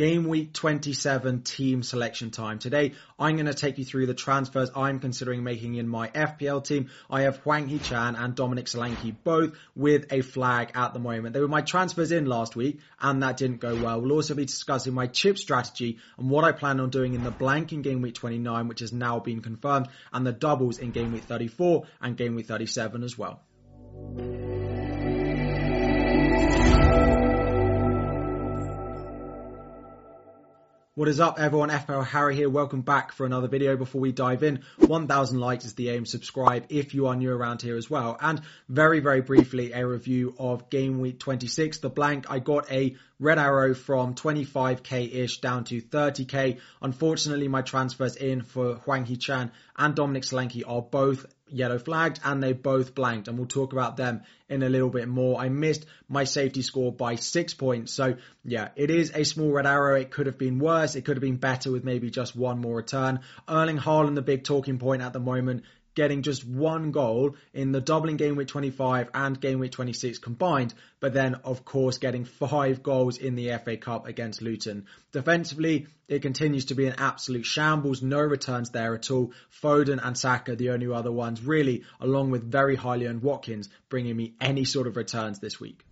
Game week 27 team selection time. Today, I'm going to take you through the transfers I'm considering making in my FPL team. I have Hwang Hee-chan and Dominic Solanke both with a flag at the moment. They were my transfers in last week and that didn't go well. We'll also be discussing my chip strategy and what I plan on doing in the blank in game week 29, which has now been confirmed, and the doubles in game week 34 and game week 37 as well. What is up everyone, FPL Harry here, welcome back for another video. Before we dive in, 1000 likes is the aim, subscribe if you are new around here as well. And very, very briefly, a review of game week 26, the blank. I got a red arrow from 25k-ish down to 30k. Unfortunately, my transfers in for Hwang Hee-chan and Dominic Solanke are both yellow flagged and they both blanked and we'll talk about them in a little bit more. I missed my safety score by six points. So yeah, it is a small red arrow. It could have been worse. It could have been better with maybe just one more return. Erling Haaland, the big talking point at the moment, getting just one goal in the doubling game week 25 and game week 26 combined, but then of course getting five goals in the FA Cup against Luton. Defensively, it continues to be an absolute shambles, no returns there at all. Foden and Saka, the only other ones really, along with very highly earned Watkins, bringing me any sort of returns this week.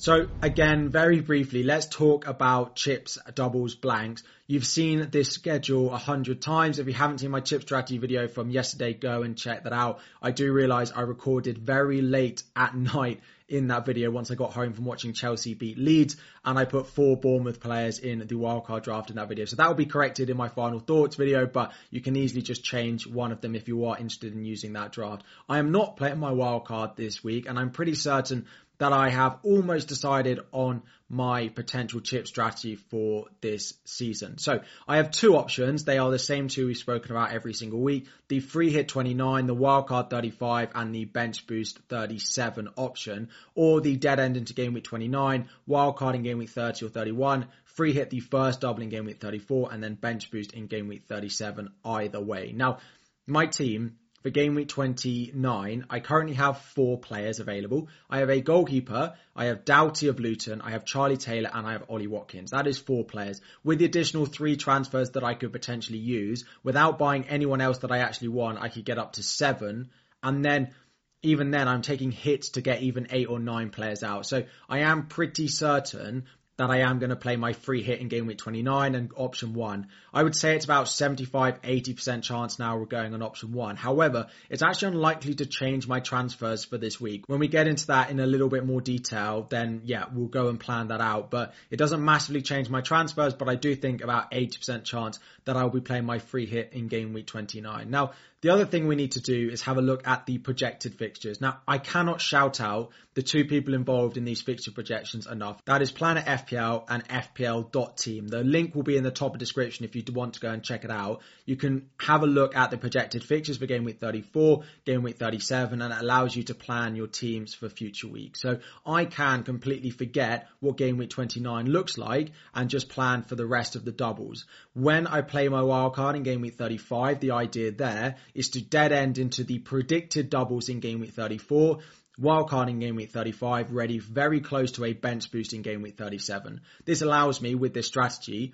So again, very briefly, let's talk about chips, doubles, blanks. You've seen this schedule a hundred times. If you haven't seen my chip strategy video from yesterday, go and check that out. I do realize I recorded very late at night in that video once I got home from watching Chelsea beat Leeds and I put four Bournemouth players in the wildcard draft in that video. So that will be corrected in my final thoughts video, but you can easily just change one of them if you are interested in using that draft. I am not playing my wildcard this week and I'm pretty certain that I have almost decided on my potential chip strategy for this season. So I have two options. They are the same two we've spoken about every single week. The free hit 29, the wildcard 35 and the bench boost 37 option or the dead end into game week 29, wildcard in game week 30 or 31, free hit the first double in game week 34 and then bench boost in game week 37 either way. Now my team for game week 29, I currently have four players available. I have a goalkeeper, I have Doughty of Luton, I have Charlie Taylor, and I have Ollie Watkins. That is four players. With the additional three transfers that I could potentially use, without buying anyone else that I actually want, I could get up to seven. And then even then I'm taking hits to get even eight or nine players out. So I am pretty certain that I am going to play my free hit in game week 29 and option one. I would say it's about 75, 80% chance now we're going on option one. However, it's actually unlikely to change my transfers for this week. When we get into that in a little bit more detail, then yeah, we'll go and plan that out. But it doesn't massively change my transfers, but I do think about 80% chance that I'll be playing my free hit in game week 29. Now, the other thing we need to do is have a look at the projected fixtures. Now, I cannot shout out the two people involved in these fixture projections enough. That is Planet FPL and FPL.team. The link will be in the top of the description if you want to go and check it out. You can have a look at the projected fixtures for game week 34, game week 37, and it allows you to plan your teams for future weeks. So I can completely forget what game week 29 looks like and just plan for the rest of the doubles. When I play my wildcard in game week 35, the idea there is to dead end into the predicted doubles in game week 34 wildcard in game week 35, ready very close to a bench boost in game week 37. This allows me with this strategy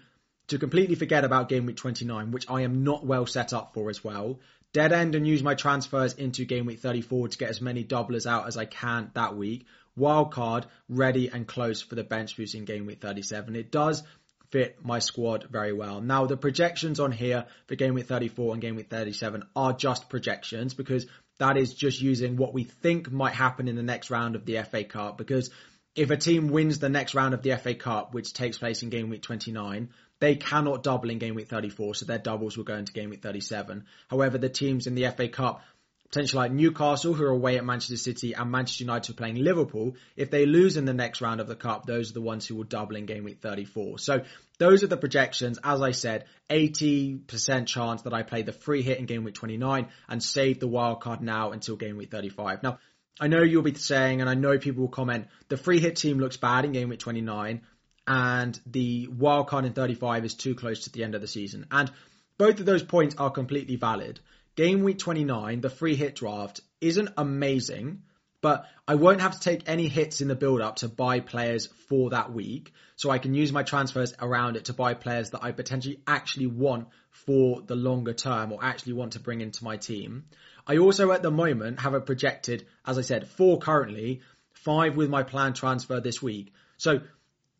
to completely forget about game week 29, which I am not well set up for as well. Dead end and use my transfers into game week 34 to get as many doublers out as I can that week wild card ready and close for the bench boost in game week 37. It does fit my squad very well. Now the projections on here for game week 34 and game week 37 are just projections because that is just using what we think might happen in the next round of the FA Cup because if a team wins the next round of the FA Cup, which takes place in game week 29, they cannot double in game week 34, so their doubles will go into game week 37. However, the teams in the FA Cup potentially like Newcastle, who are away at Manchester City, and Manchester United, are playing Liverpool, if they lose in the next round of the Cup, those are the ones who will double in game week 34. So those are the projections. As I said, 80% chance that I play the free hit in game week 29 and save the wild card now until game week 35. Now, I know you'll be saying, and I know people will comment, the free hit team looks bad in game week 29, and the wild card in 35 is too close to the end of the season. And both of those points are completely valid. Game week 29, the free hit draft isn't amazing, but I won't have to take any hits in the build up to buy players for that week. So I can use my transfers around it to buy players that I potentially actually want for the longer term or actually want to bring into my team. I also at the moment have a projected, as I said, four currently, five with my planned transfer this week. So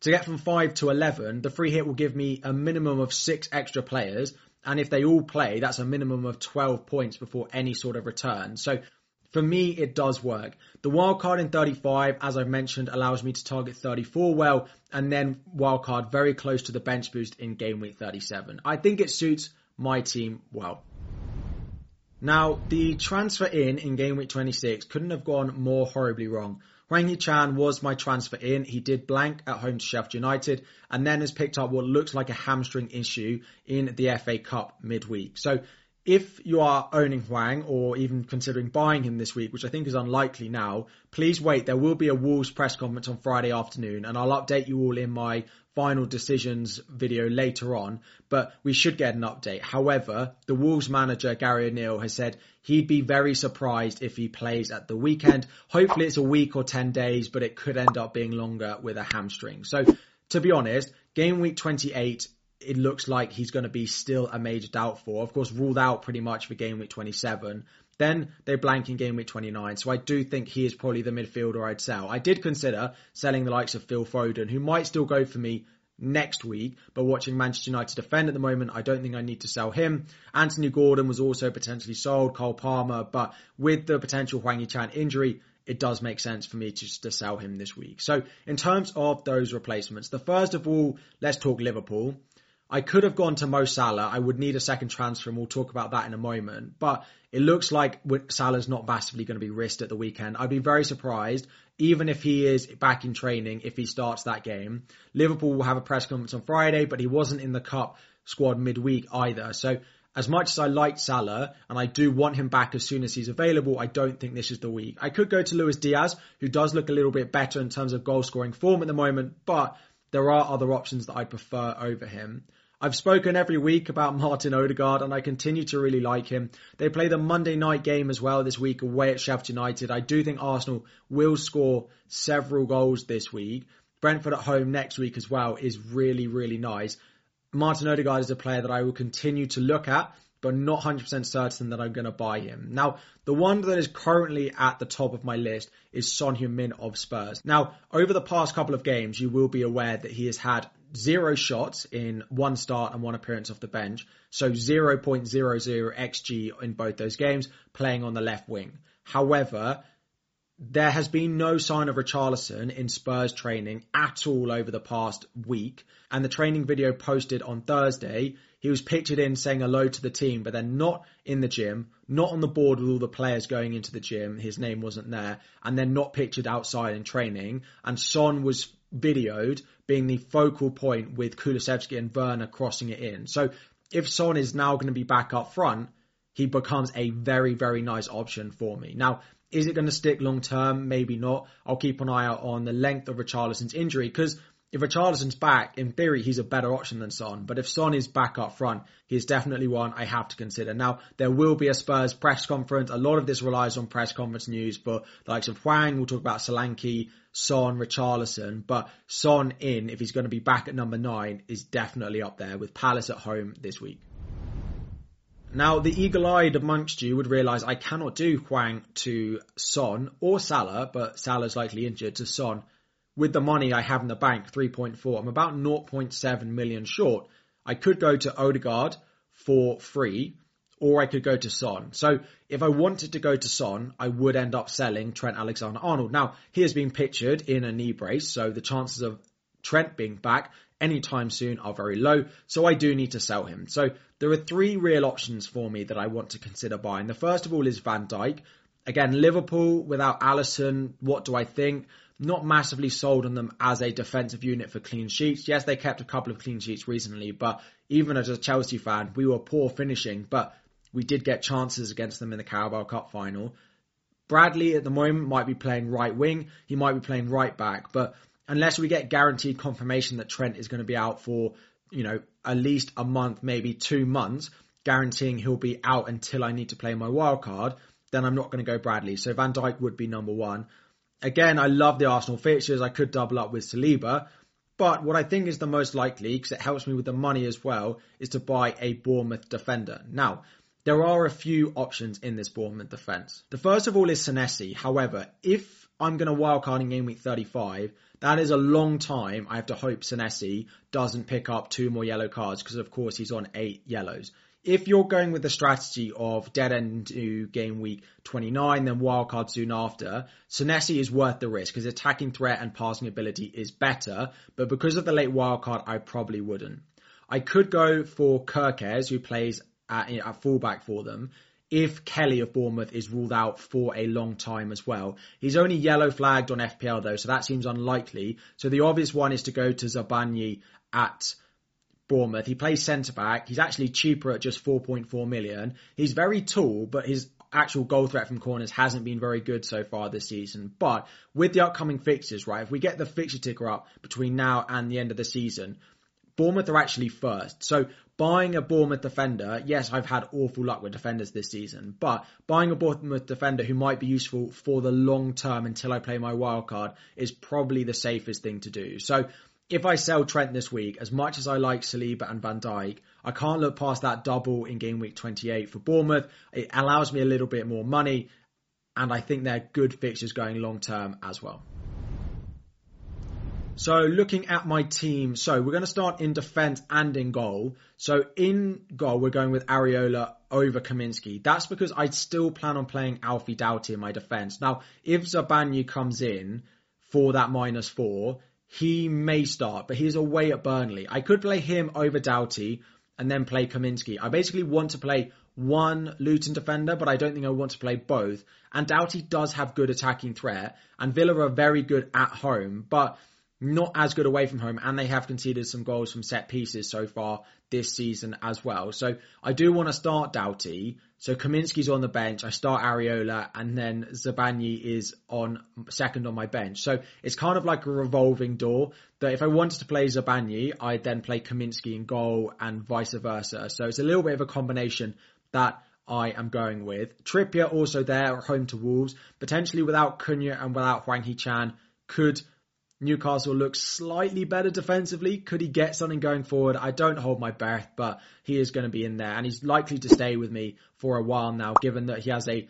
to get from five to 11, the free hit will give me a minimum of six extra players and if they all play, that's a minimum of 12 points before any sort of return. So for me, it does work. The wildcard in 35, as I've mentioned, allows me to target 34 well, and then wildcard very close to the bench boost in game week 37. I think it suits my team well. Now, the transfer in in game week 26 couldn't have gone more horribly wrong. Hwang Hee-chan was my transfer in. He did blank at home to Sheffield United and then has picked up what looks like a hamstring issue in the FA Cup midweek. So if you are owning Hwang or even considering buying him this week, which I think is unlikely now, please wait. There will be a Wolves press conference on Friday afternoon and I'll update you all in my final decisions video later on, but we should get an update. However, the Wolves manager, Gary O'Neill, has said he'd be very surprised if he plays at the weekend. Hopefully it's a week or 10 days, but it could end up being longer with a hamstring. So to be honest, game week 28 it looks like he's going to be still a major doubt for. Of course, ruled out pretty much for game week 27. Then they blank in game week 29. So I do think he is probably the midfielder I'd sell. I did consider selling the likes of Phil Foden, who might still go for me next week, but watching Manchester United defend at the moment, I don't think I need to sell him. Anthony Gordon was also potentially sold, Cole Palmer, but with the potential Hwang Hee-chan injury, it does make sense for me to, to sell him this week. So in terms of those replacements, the first of all, let's talk Liverpool. I could have gone to Mo Salah. I would need a second transfer, and we'll talk about that in a moment. But it looks like Salah's not massively going to be risked at the weekend. I'd be very surprised, even if he is back in training, if he starts that game. Liverpool will have a press conference on Friday, but he wasn't in the cup squad midweek either. So as much as I like Salah and I do want him back as soon as he's available, I don't think this is the week. I could go to Luis Diaz, who does look a little bit better in terms of goal scoring form at the moment, but there are other options that I prefer over him. I've spoken every week about Martin Odegaard and I continue to really like him. They play the Monday night game as well this week away at Sheffield United. I do think Arsenal will score several goals this week. Brentford at home next week as well is really, really nice. Martin Odegaard is a player that I will continue to look at, but not 100% certain that I'm going to buy him. Now, the one that is currently at the top of my list is Son Heung-min of Spurs. Now, over the past couple of games, you will be aware that he has had zero shots in one start and one appearance off the bench. So 0.00 XG in both those games, playing on the left wing. However, there has been no sign of Richarlison in Spurs training at all over the past week. And the training video posted on Thursday, he was pictured in saying hello to the team, but then not in the gym, not on the board with all the players going into the gym. His name wasn't there. And then not pictured outside in training. And Son was videoed being the focal point with Kulusevski and Werner crossing it in. So if Son is now going to be back up front, he becomes a very, very nice option for me. Now, is it going to stick long term? Maybe not. I'll keep an eye out on the length of Richarlison's injury because if Richarlison's back, in theory, he's a better option than Son. But if Son is back up front, he's definitely one I have to consider. Now, there will be a Spurs press conference. A lot of this relies on press conference news, but the likes of Hwang, we'll talk about Solanke, Son, Richarlison. But Son in, if he's going to be back at number nine, is definitely up there with Palace at home this week. Now, the eagle-eyed amongst you would realise I cannot do Hwang to Son or Salah, but Salah's likely injured to Son. With the money I have in the bank, 3.4, I'm about 0.7 million short. I could go to Odegaard for free, or I could go to Son. So if I wanted to go to Son, I would end up selling Trent Alexander-Arnold. Now, he has been pictured in a knee brace, so the chances of Trent being back anytime soon are very low. So I do need to sell him. So there are three real options for me that I want to consider buying. The first of all is Van Dijk. Again, Liverpool without Alisson, what do I think? Not massively sold on them as a defensive unit for clean sheets. Yes, they kept a couple of clean sheets recently, but even as a Chelsea fan, we were poor finishing, but we did get chances against them in the Carabao Cup final. Bradley at the moment might be playing right wing. He might be playing right back, but unless we get guaranteed confirmation that Trent is going to be out for, you know, at least a month, maybe two months, guaranteeing he'll be out until I need to play my wild card, then I'm not going to go Bradley. So Van Dijk would be number one. Again, I love the Arsenal fixtures. I could double up with Saliba. But what I think is the most likely, because it helps me with the money as well, is to buy a Bournemouth defender. Now, there are a few options in this Bournemouth defence. The first of all is Senesi. However, if I'm going to wildcard in game week 35, that is a long time. I have to hope Senesi doesn't pick up two more yellow cards because, of course, he's on eight yellows if you're going with the strategy of dead end to game week 29, then wildcard soon after, Senesi is worth the risk. His attacking threat and passing ability is better, but because of the late wildcard, I probably wouldn't. I could go for Kerkez, who plays at, at fullback for them, if Kelly of Bournemouth is ruled out for a long time as well. He's only yellow flagged on FPL though, so that seems unlikely. So the obvious one is to go to Zabarnyi at Bournemouth. He plays centre back. He's actually cheaper at just 4.4 million. He's very tall, but his actual goal threat from corners hasn't been very good so far this season. But with the upcoming fixtures, right, if we get the fixture ticker up between now and the end of the season, Bournemouth are actually first. So buying a Bournemouth defender, yes, I've had awful luck with defenders this season, but buying a Bournemouth defender who might be useful for the long term until I play my wild card is probably the safest thing to do. So if I sell Trent this week, as much as I like Saliba and Van Dijk, I can't look past that double in game week 28 for Bournemouth. It allows me a little bit more money, and I think they're good fixtures going long term as well. So looking at my team, so we're going to start in defence and in goal. So in goal, we're going with Areola over Kaminski. That's because I still plan on playing Alfie Doughty in my defence. Now, if Zabarnyi comes in for that minus four, he may start, but he's away at Burnley. I could play him over Doughty and then play Kaminski. I basically want to play one Luton defender, but I don't think I want to play both. And Doughty does have good attacking threat, and Villa are very good at home, but not as good away from home, and they have conceded some goals from set pieces so far this season as well. So I do want to start Doughty. So Kaminski's on the bench. I start Areola and then Zabarnyi is on second on my bench. So it's kind of like a revolving door. That if I wanted to play Zabarnyi, I'd then play Kaminski in goal, and vice versa. So it's a little bit of a combination that I am going with. Trippier also there, home to Wolves, potentially without Cunha and without Hwang Hee-chan, could Newcastle looks slightly better defensively. Could he get something going forward? I don't hold my breath, but he is going to be in there and he's likely to stay with me for a while now, given that he has a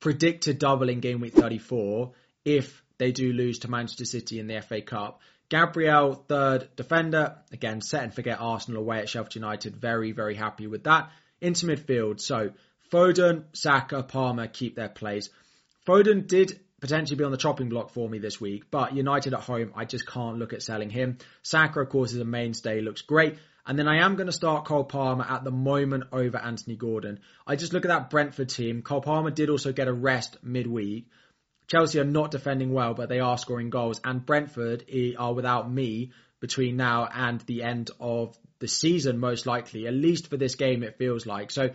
predicted double in game week 34 if they do lose to Manchester City in the FA Cup. Gabriel, third defender. Again, set and forget Arsenal away at Sheffield United. Very, very happy with that. Into midfield. So Foden, Saka, Palmer keep their place. Foden did potentially be on the chopping block for me this week. But United at home, I just can't look at selling him. Saka, of course, is a mainstay, looks great. And then I am going to start Cole Palmer at the moment over Anthony Gordon. I just look at that Brentford team. Cole Palmer did also get a rest midweek. Chelsea are not defending well, but they are scoring goals. And Brentford eh, are without me between now and the end of the season, most likely. At least for this game, it feels like. So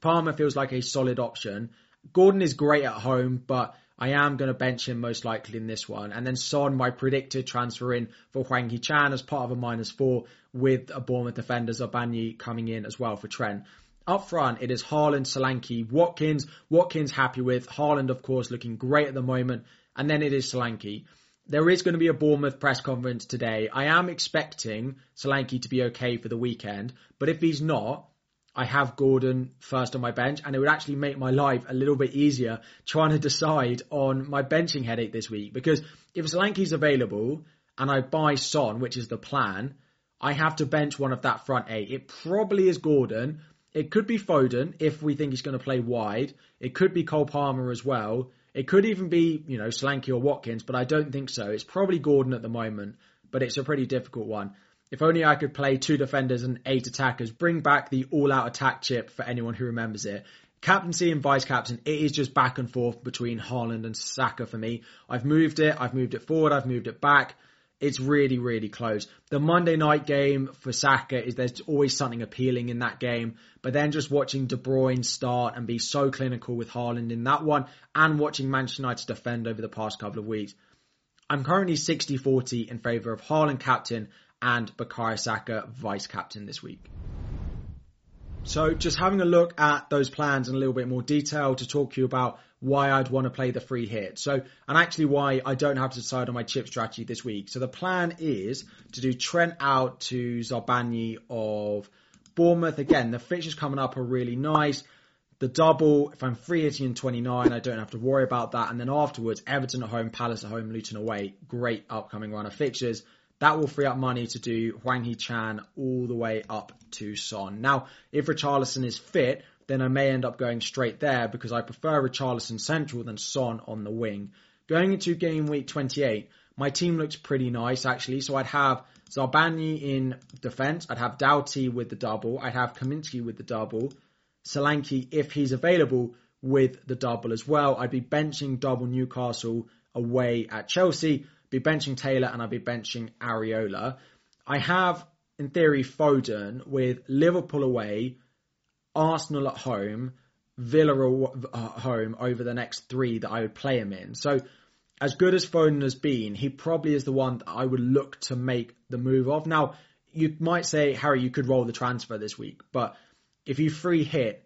Palmer feels like a solid option. Gordon is great at home, but I am going to bench him most likely in this one. And then Son, my predicted transfer in for Hwang Hee-chan as part of a minus four with a Bournemouth defender, Zabarnyi coming in as well for Trent. Up front, it is Haaland, Solanke, Watkins. Watkins happy with. Haaland, of course, looking great at the moment. And then it is Solanke. There is going to be a Bournemouth press conference today. I am expecting Solanke to be okay for the weekend. But if he's not, I have Gordon first on my bench, and it would actually make my life a little bit easier trying to decide on my benching headache this week. Because if Solanke's available and I buy Son, which is the plan, I have to bench one of that front eight. It probably is Gordon. It could be Foden if we think he's going to play wide. It could be Cole Palmer as well. It could even be, you know, Solanke or Watkins, but I don't think so. It's probably Gordon at the moment, but it's a pretty difficult one. If only I could play two defenders and eight attackers, bring back the all-out attack chip for anyone who remembers it. Captaincy and vice captain, it is just back and forth between Haaland and Saka for me. I've moved it, I've moved it forward, I've moved it back. It's really, really close. The Monday night game for Saka is there's always something appealing in that game, but then just watching De Bruyne start and be so clinical with Haaland in that one, and watching Manchester United defend over the past couple of weeks. I'm currently 60-40 in favour of Haaland captain and Bukayo Saka vice captain this week. So just having a look at those plans in a little bit more detail to talk to you about why I'd want to play the free hit. So, and actually why I don't have to decide on my chip strategy this week. So the plan is to do Trent out to Zabarnyi of Bournemouth. Again, the fixtures coming up are really nice. The double, if I'm free hitting in 29, I don't have to worry about that. And then afterwards, Everton at home, Palace at home, Luton away. Great upcoming run of fixtures. That will free up money to do Hwang Hee-chan all the way up to Son. Now, if Richarlison is fit, then I may end up going straight there because I prefer Richarlison central than Son on the wing. Going into game week 28, my team looks pretty nice actually. So I'd have Zabarnyi in defence. I'd have Doughty with the double. I'd have Kaminski with the double. Solanke, if he's available, with the double as well. I'd be benching double Newcastle away at Chelsea be benching Taylor and I'll be benching Areola. I have, in theory, Foden with Liverpool away, Arsenal at home, Villa at uh, home over the next three that I would play him in. So, as good as Foden has been, he probably is the one that I would look to make the move of. Now, you might say, Harry, you could roll the transfer this week, but if you free hit,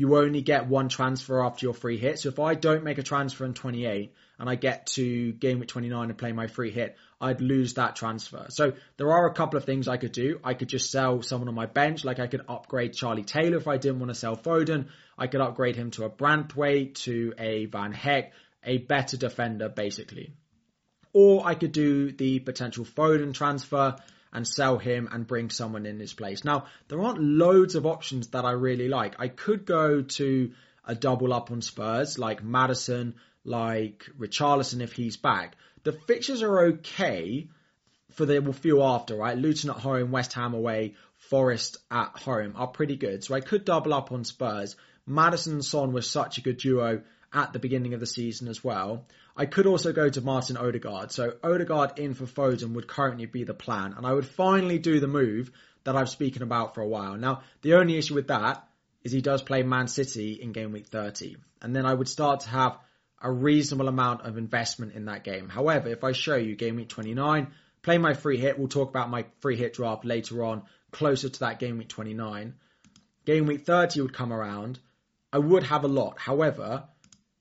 you only get one transfer after your free hit. So if I don't make a transfer in 28, and I get to game week 29 and play my free hit, I'd lose that transfer. So there are a couple of things I could do. I could just sell someone on my bench, like I could upgrade Charlie Taylor if I didn't want to sell Foden. I could upgrade him to a Branthwaite, to a Van Hecke, a better defender basically. Or I could do the potential Foden transfer and sell him and bring someone in his place. Now, there aren't loads of options that I really like. I could go to a double up on Spurs like Maddison, like Richarlison if he's back. The fixtures are okay for the few after, right? Luton at home, West Ham away, Forest at home are pretty good. So I could double up on Spurs. Maddison and Son was such a good duo at the beginning of the season as well. I could also go to Martin Odegaard. So Odegaard in for Foden would currently be the plan. And I would finally do the move that I've spoken about for a while. Now, the only issue with that is he does play Man City in game week 30. And then I would start to have a reasonable amount of investment in that game. However, if I show you game week 29, play my free hit, we'll talk about my free hit draft later on, closer to that game week 29. Game week 30 would come around. I would have a lot. However,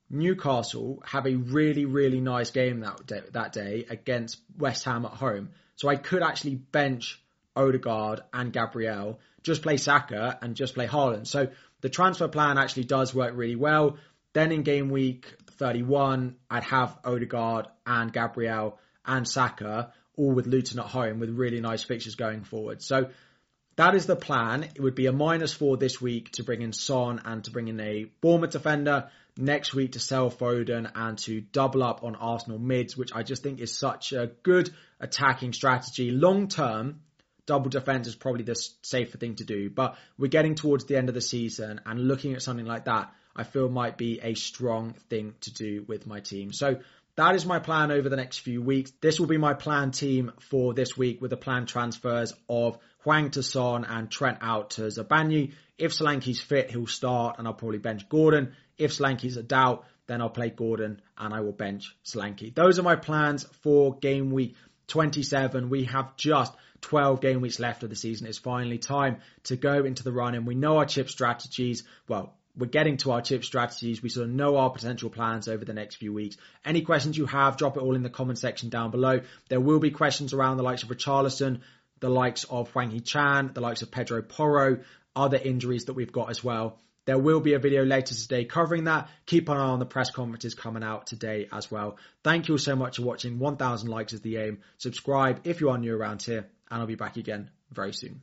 Newcastle have a really, really nice game that day, that day against West Ham at home. So I could actually bench Odegaard and Gabriel, just play Saka and just play Haaland. So the transfer plan actually does work really well. Then in game week 31, I'd have Odegaard and Gabriel and Saka all with Luton at home with really nice fixtures going forward. So that is the plan. It would be a minus four this week to bring in Son and to bring in a Bournemouth defender. Next week to sell Foden and to double up on Arsenal mids, which I just think is such a good attacking strategy. Long term, double defense is probably the safer thing to do. But we're getting towards the end of the season and looking at something like that I feel might be a strong thing to do with my team. So that is my plan over the next few weeks. This will be my plan team for this week with the planned transfers of Hwang to Son and Trent out to Zabarnyi. If Solanke's fit, he'll start and I'll probably bench Gordon. If Solanke's a doubt, then I'll play Gordon and I will bench Solanke. Those are my plans for game week 27. We have just 12 game weeks left of the season. It's finally time to go into the run and we know our chip strategies. Well, we're getting to our chip strategies. We sort of know our potential plans over the next few weeks. Any questions you have, drop it all in the comment section down below. There will be questions around the likes of Richarlison, the likes of Hwang Hee-chan, the likes of Pedro Porro, other injuries that we've got as well. There will be a video later today covering that. Keep an eye on the press conferences coming out today as well. Thank you all so much for watching. 1000 likes is the aim. Subscribe if you are new around here, and I'll be back again very soon.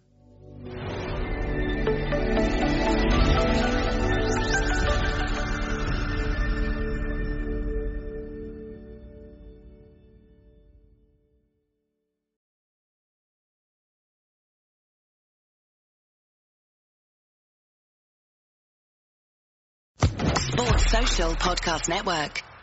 Podcast Network.